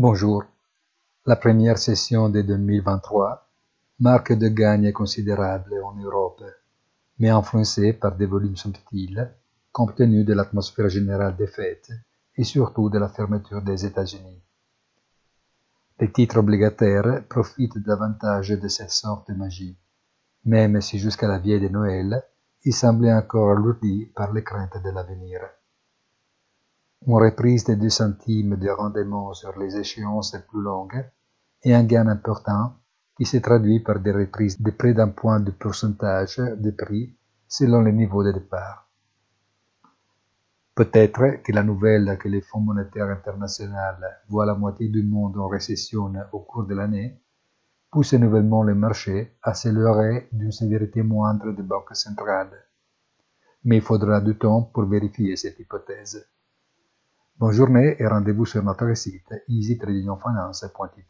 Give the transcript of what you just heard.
Bonjour. La première session de 2023 marque de gains considérables en Europe, mais influencée par des volumes subtils, compte tenu de l'atmosphère générale des fêtes et surtout de la fermeture des États-Unis. Les titres obligataires profitent davantage de cette sorte de magie, même si jusqu'à la vieille de Noël, ils semblaient encore alourdis par les craintes de l'avenir. Une reprise de 2 centimes de rendement sur les échéances plus longues et un gain important qui se traduit par des reprises de près d'un point de pourcentage de prix selon le niveau de départ. Peut-être que la nouvelle que le Fonds monétaire international voit la moitié du monde en récession au cours de l'année pousse nouvellement le marché à se d'une sévérité moindre des banques centrales. Mais il faudra du temps pour vérifier cette hypothèse. Bonne journée et rendez-vous sur notre site easytradingfinance.it.